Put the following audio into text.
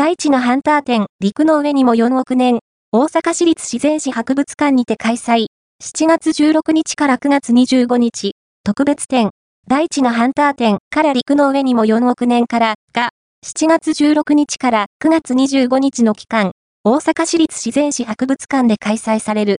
大地のハンター展、陸の上にも4億年、大阪市立自然史博物館にて開催。7月16日から9月25日、特別展、大地のハンター展から陸の上にも4億年からが、7月16日から9月25日の期間、大阪市立自然史博物館で開催される。